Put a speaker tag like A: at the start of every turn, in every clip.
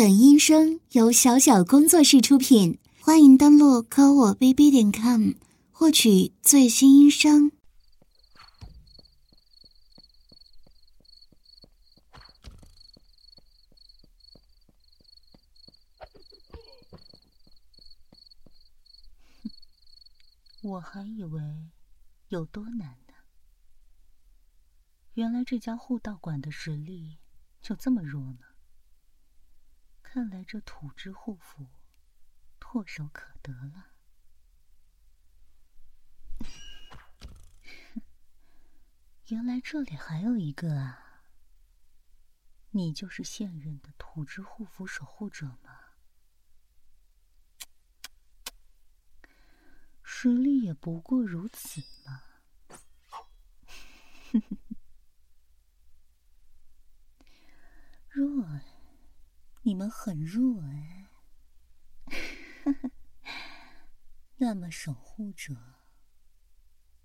A: 本音声由小小工作室出品，欢迎登录科我 bb 点 com 获取最新音声。
B: 我还以为有多难呢，原来这家护道馆的实力就这么弱呢。看来这土之护符唾手可得了。原来这里还有一个啊！你就是现任的土之护符守护者吗？实力也不过如此嘛。弱。你们很弱哎，那么守护者，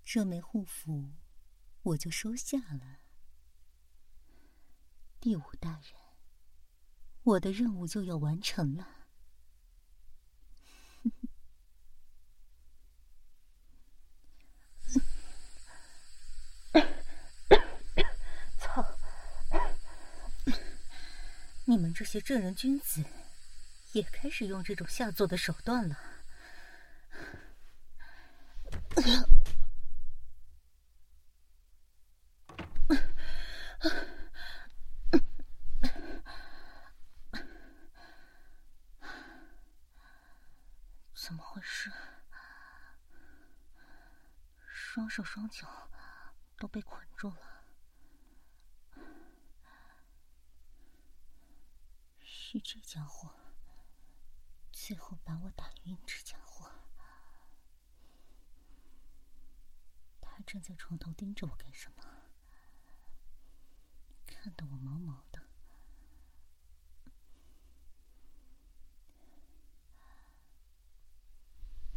B: 这枚护符我就收下了。第五大人，我的任务就要完成了。你们这些正人君子，也开始用这种下作的手段了。怎么回事？双手双脚都被捆住了。是这家伙，最后把我打晕。这家伙，他站在床头盯着我干什么？看得我毛毛的。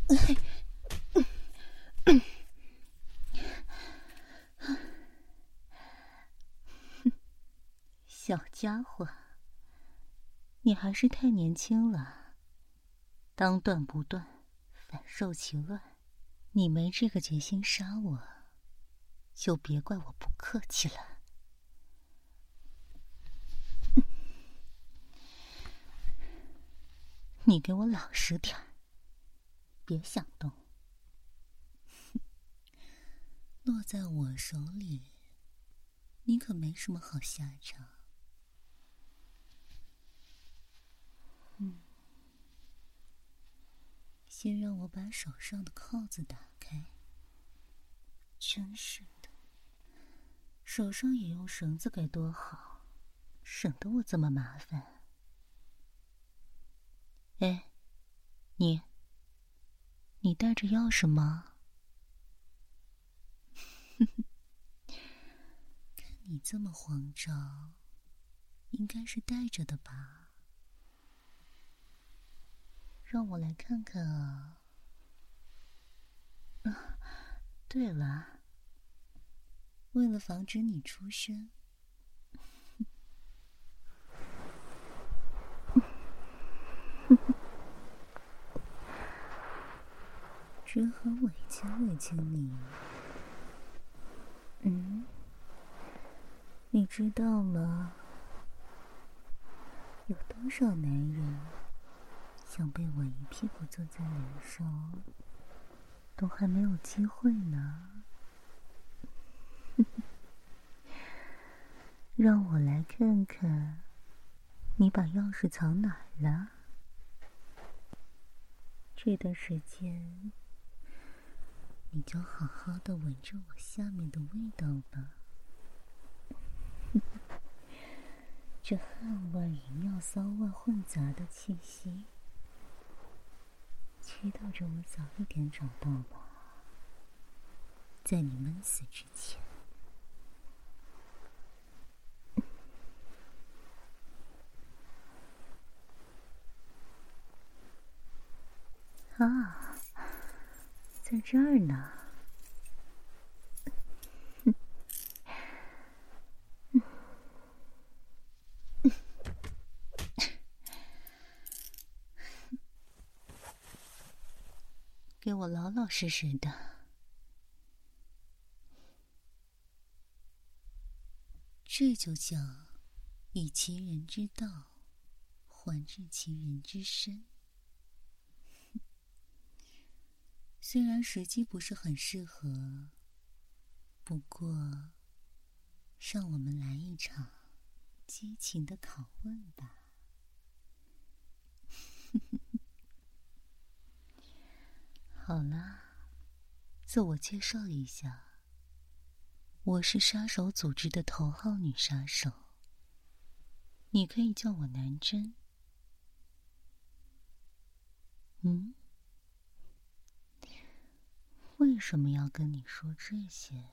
B: 小家伙。你还是太年轻了，当断不断，反受其乱。你没这个决心杀我，就别怪我不客气了。你给我老实点儿，别想动。落在我手里，你可没什么好下场。先让我把手上的铐子打开。真是的，手上也用绳子该多好，省得我这么麻烦。哎，你，你带着钥匙吗？看你这么慌张，应该是带着的吧。让我来看看啊！啊，对了，为了防止你出声，只好委屈委屈你。嗯，你知道吗？有多少男人？想被我一屁股坐在脸上，都还没有机会呢。让我来看看，你把钥匙藏哪儿了？这段时间，你就好好的闻着我下面的味道吧。这汗味与尿骚味混杂的气息。祈祷着我早一点找到吧，在你闷死之前。啊，在这儿呢。给我老老实实的。这就叫以其人之道还治其人之身。虽然时机不是很适合，不过，让我们来一场激情的拷问吧。好啦，自我介绍一下，我是杀手组织的头号女杀手，你可以叫我南针。嗯？为什么要跟你说这些？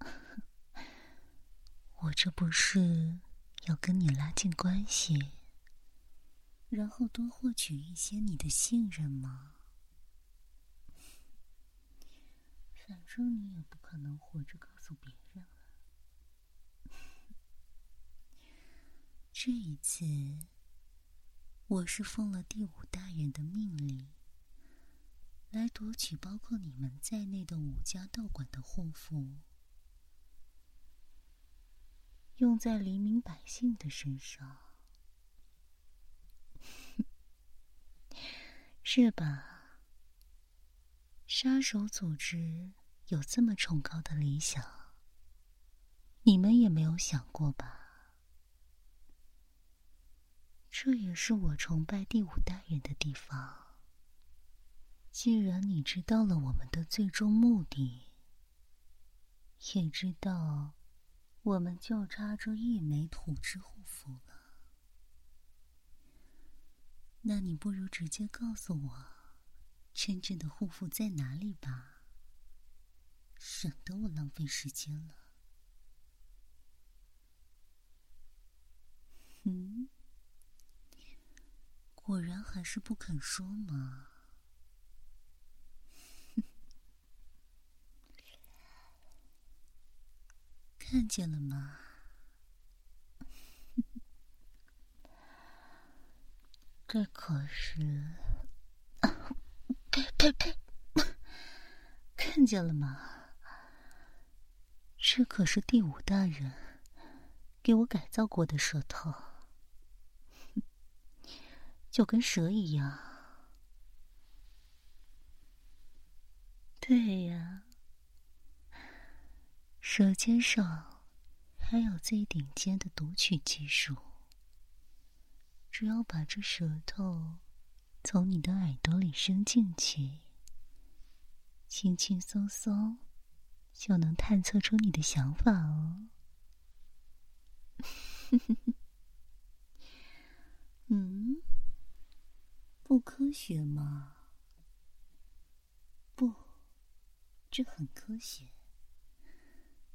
B: 我这不是要跟你拉近关系，然后多获取一些你的信任吗？反正你也不可能活着告诉别人了。这一次，我是奉了第五大人的命令。来夺取包括你们在内的五家道馆的护符，用在黎民百姓的身上，是吧？杀手组织有这么崇高的理想，你们也没有想过吧？这也是我崇拜第五代人的地方。既然你知道了我们的最终目的，也知道我们就差这一枚土之护符了，那你不如直接告诉我真正的护符在哪里吧，省得我浪费时间了。嗯，果然还是不肯说嘛。看见了吗？这可是……呸呸呸！看见了吗？这可是第五大人给我改造过的舌头，就跟蛇一样。对呀。舌尖上还有最顶尖的读取技术，只要把这舌头从你的耳朵里伸进去，轻轻松松就能探测出你的想法哦。嗯，不科学吗？不，这很科学。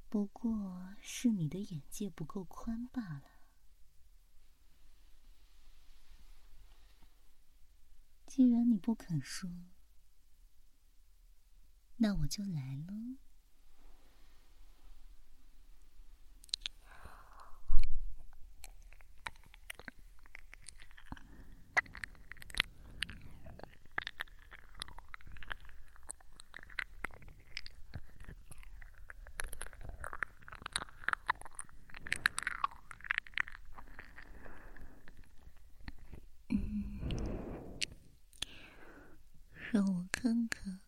B: 不过是你的眼界不够宽罢了。既然你不肯说，那我就来喽。让我看看，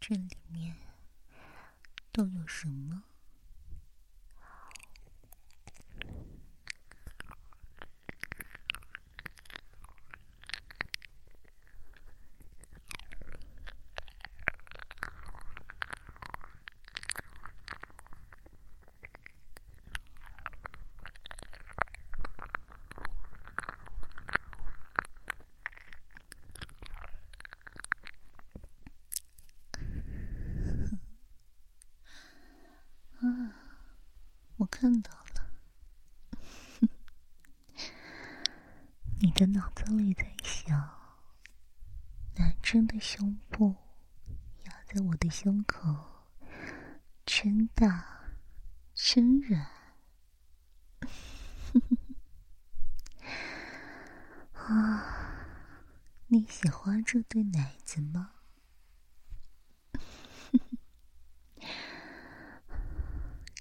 B: 这里面都有什么。看到了，你的脑子里在想，男生的胸部压在我的胸口，真大，真软。啊，你喜欢这对奶子吗？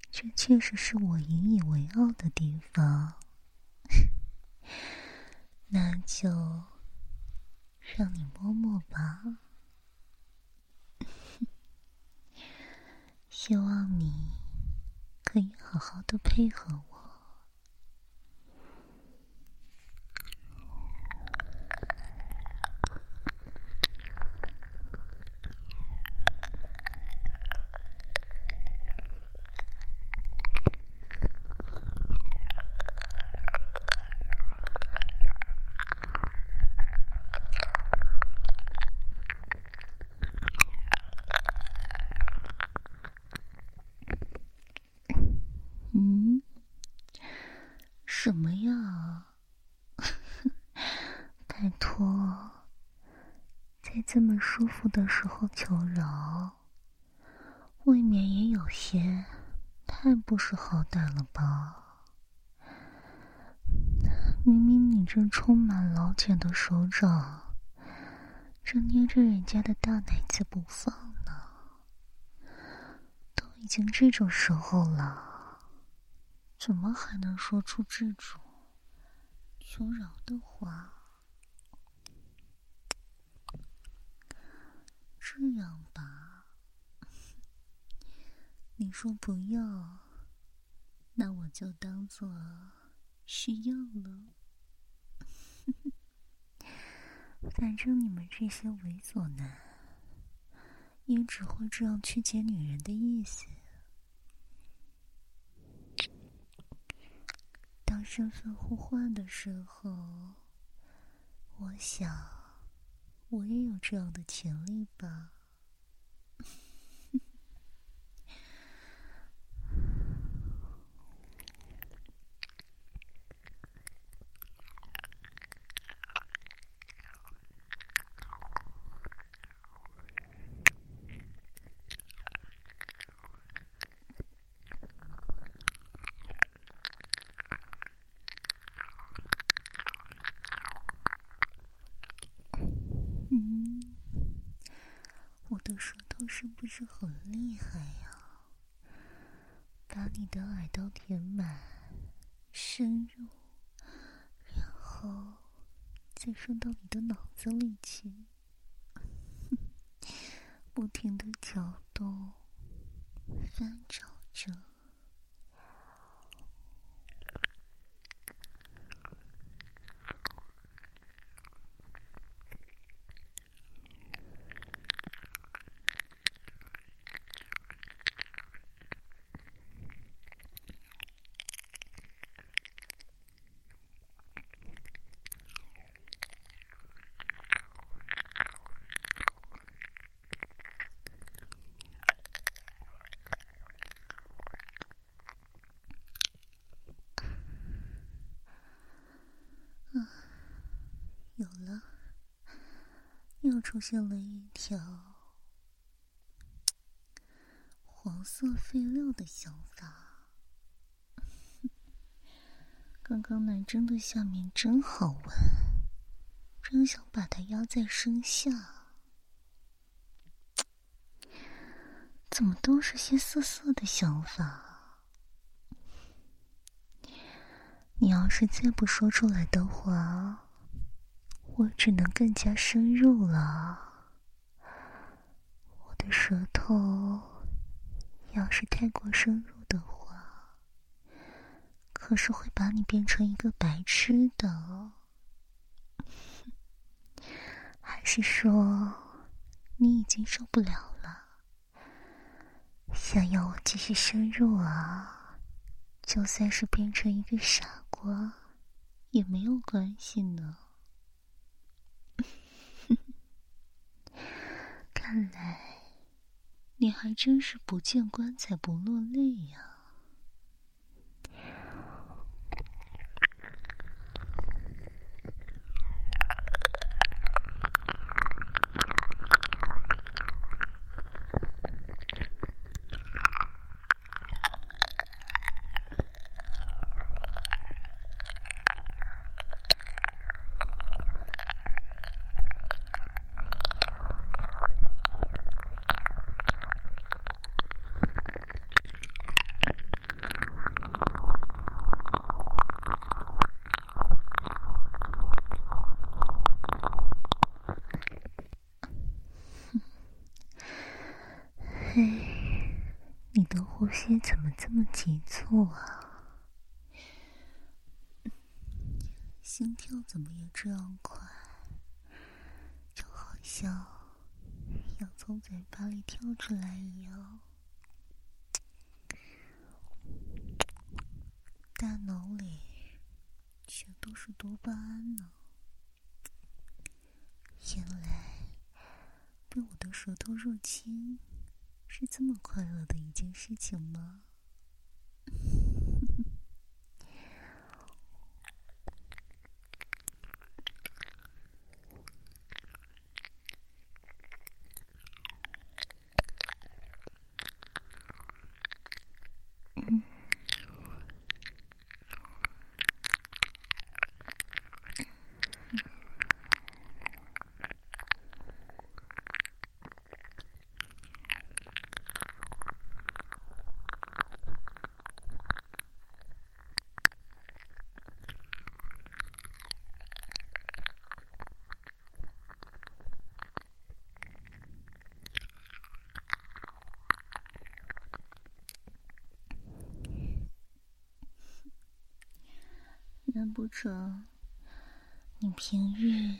B: 这确实是我引以为傲的地方。那就让你摸摸吧。希望你可以好好的配合我。什么呀？拜托，在这么舒服的时候求饶，未免也有些太不识好歹了吧？明明你这充满老茧手，正捏着人家的大奶子不放呢，都已经这种时候了。怎么还能说出这种求饶的话？这样吧，你说不要，那我就当做是要了。反正你们这些猥琐男，也只会这样曲解女人的意思。当身份互换的时候，我想我也有这样的潜力吧。舌头是不是很厉害呀？把你的耳朵填满，深入，然后再伸到你的脑子里去，不停的搅动，翻找着。又出现了一条黄色废料的想法。刚刚南针的下面真好闻，真想把它压在身下。怎么都是些色色的想法？你要是再不说出来的话。我只能更加深入了。我的舌头要是太过深入的话，可是会把你变成一个白痴的。还是说你已经受不了了，想要我继续深入啊？就算是变成一个傻瓜也没有关系呢。看来，你还真是不见棺材不落泪呀。这样快？就好像要从嘴巴里跳出来一样。大脑里全都是多巴胺呢。原来被我的舌头入侵。是这么快乐的一件事情吗？难不成你平日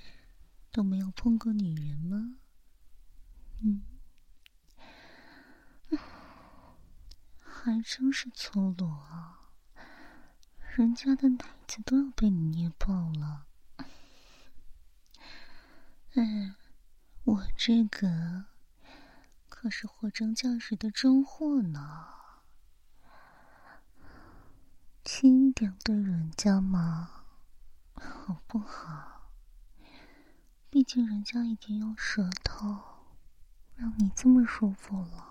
B: 都没有碰过女人吗？嗯，还真是粗鲁啊！人家的奶子都要被你捏爆了。哎，我这个可是货真价实的真货呢。轻一点对人家嘛，好不好？毕竟人家已经用舌头让你这么舒服了。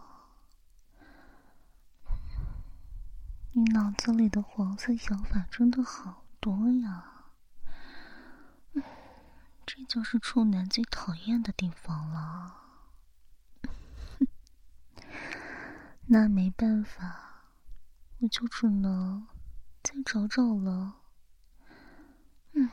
B: 你脑子里的黄色想法真的好多呀！这就是处男最讨厌的地方了。那没办法，我就只能。找找了，嗯。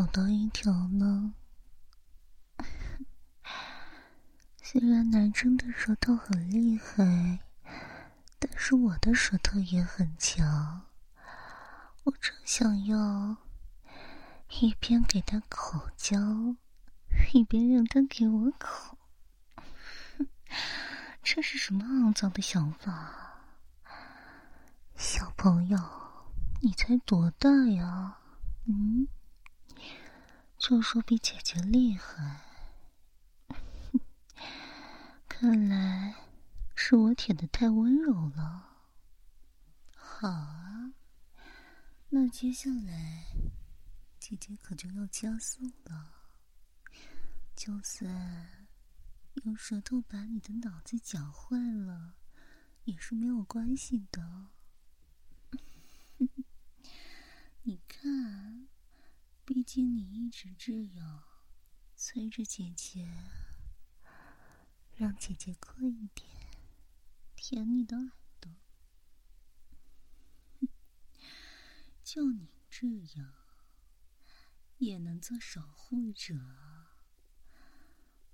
B: 找到一条呢。虽然男生的舌头很厉害，但是我的舌头也很强。我正想要一边给他口交，一边让他给我口。这是什么肮脏的想法？小朋友，你才多大呀？嗯？就说比姐姐厉害，看来是我舔的太温柔了。好啊，那接下来姐姐可就要加速了。就算用舌头把你的脑子搅坏了，也是没有关系的。你看。毕竟你一直这样催着姐姐，让姐姐快一点舔你的耳朵。就你这样也能做守护者，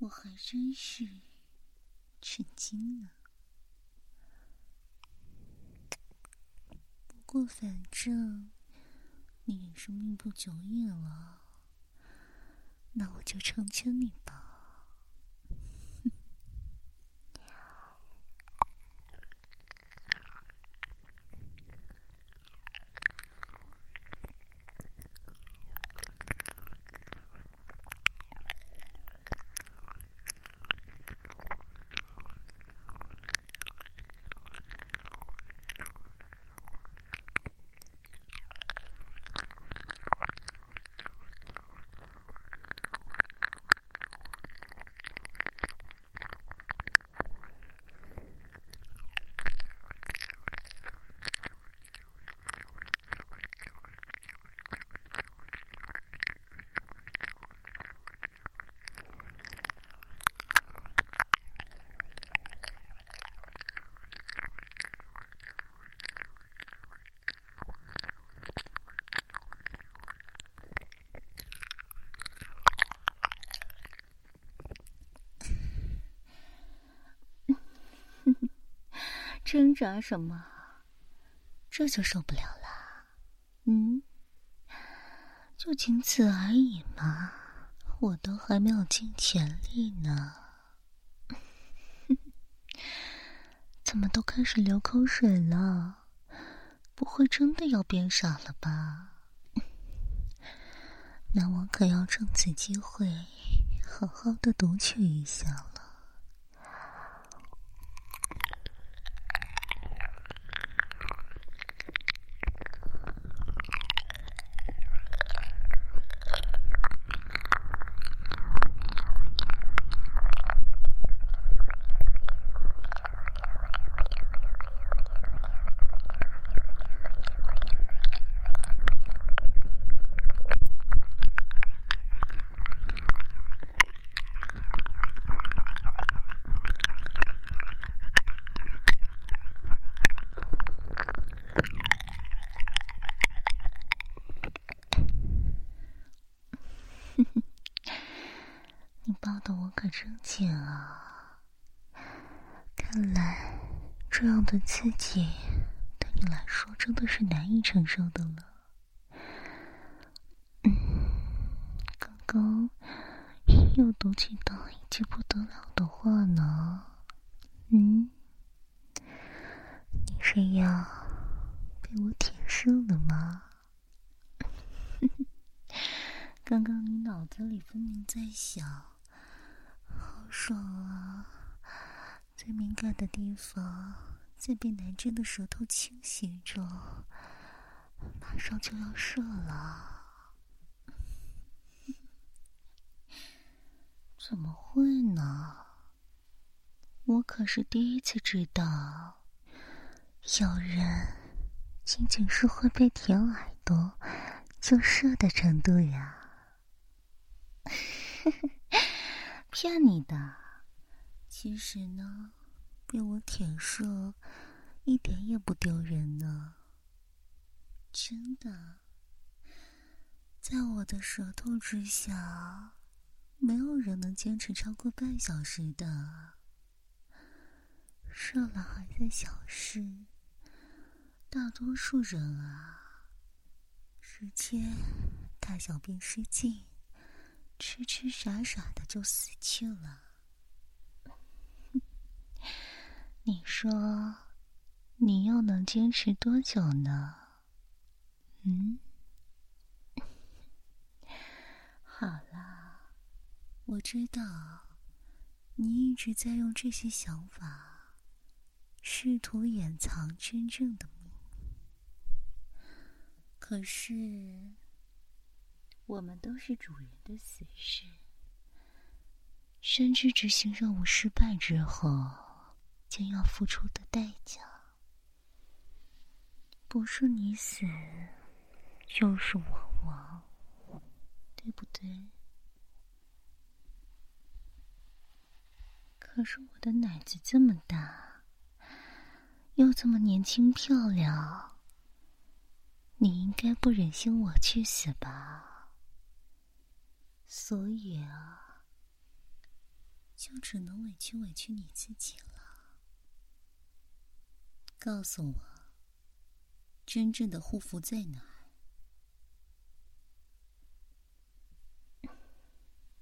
B: 我还真是吃惊了。不过反正……你也是命不久矣了，那我就成全你吧。挣扎什么？这就受不了了？嗯，就仅此而已嘛，我都还没有尽全力呢。怎么都开始流口水了？不会真的要变傻了吧？那我可要趁此机会，好好的读取一下了。真紧啊！看来这样的刺激对你来说真的是难以承受的了。嗯，刚刚又读起到一句不得了的话呢。嗯，你是要被我舔射了吗？刚刚你脑子里分明在想。爽啊！最敏感的地方在被男真的舌头侵袭着，马上就要射了。怎么会呢？我可是第一次知道，有人仅仅是会被舔耳朵就射的程度呀。骗你的，其实呢，被我舔射一点也不丢人呢。真的，在我的舌头之下，没有人能坚持超过半小时的。射了还在小事，大多数人啊，直接大小便失禁。痴痴傻傻的就死去了。你说，你又能坚持多久呢？嗯，好了，我知道，你一直在用这些想法，试图掩藏真正的秘密。可是。我们都是主人的死士，深知执行任务失败之后将要付出的代价，不是你死，就是我亡，对不对？可是我的奶子这么大，又这么年轻漂亮，你应该不忍心我去死吧？所以啊，就只能委屈委屈你自己了。告诉我，真正的护符在哪？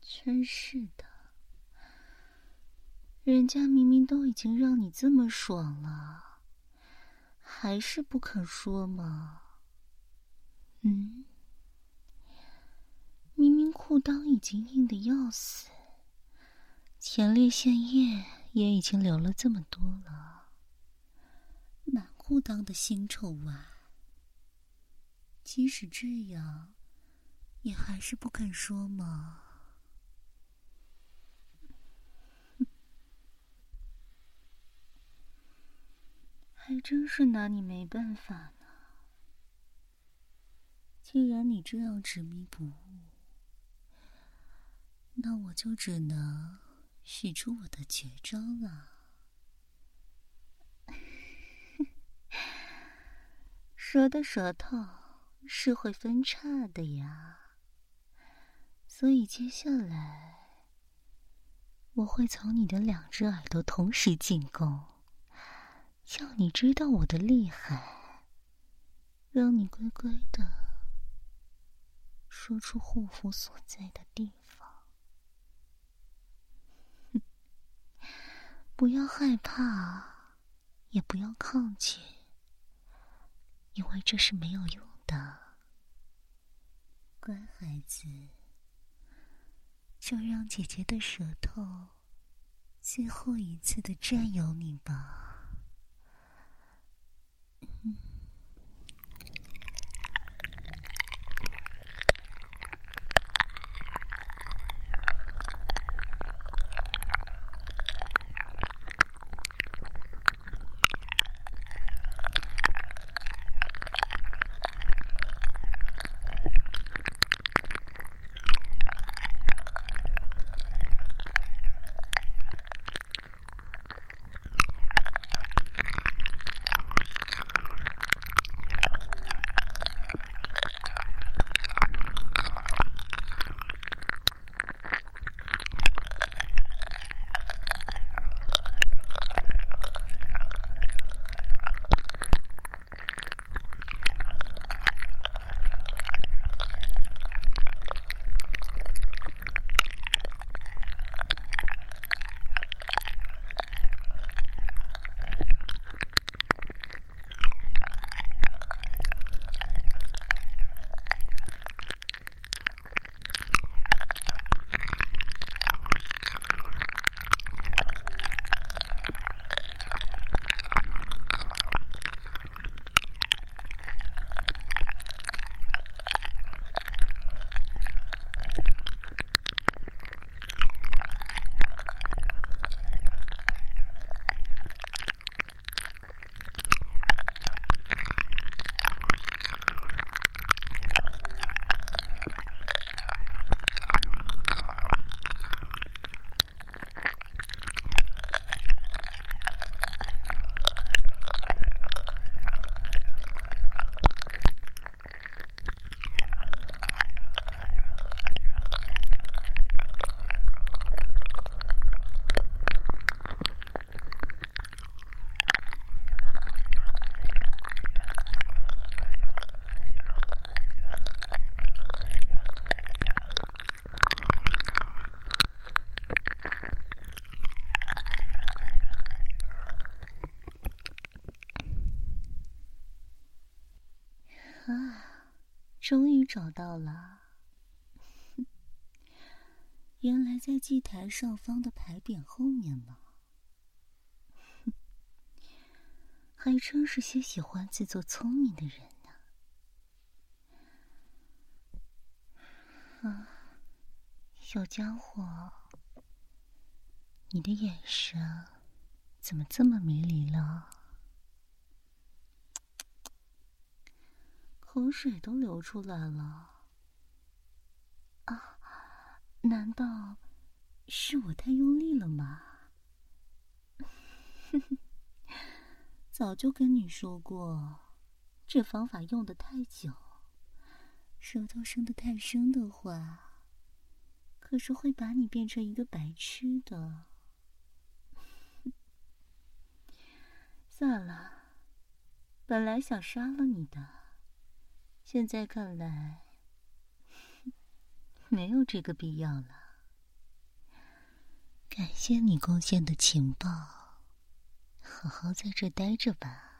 B: 真是的，人家明明都已经让你这么爽了，还是不肯说吗？嗯。裤裆已经硬的要死，前列腺液也已经流了这么多了，满裤裆的腥臭味，即使这样，也还是不肯说吗？还真是拿你没办法呢。既然你这样执迷不悟。那我就只能使出我的绝招了。蛇的舌头是会分叉的呀，所以接下来我会从你的两只耳朵同时进攻，要你知道我的厉害，让你乖乖的说出护符所在的地方。不要害怕，也不要抗拒，因为这是没有用的。乖孩子，就让姐姐的舌头最后一次的占有你吧。找到了，原来在祭台上方的牌匾后面呢。还真是些喜欢自作聪明的人呢。啊，小家伙，你的眼神怎么这么迷离了？口水都流出来了，啊！难道是我太用力了吗？早就跟你说过，这方法用的太久，舌头伸的太深的话，可是会把你变成一个白痴的。算了，本来想杀了你的。现在看来，没有这个必要了。感谢你贡献的情报，好好在这待着吧。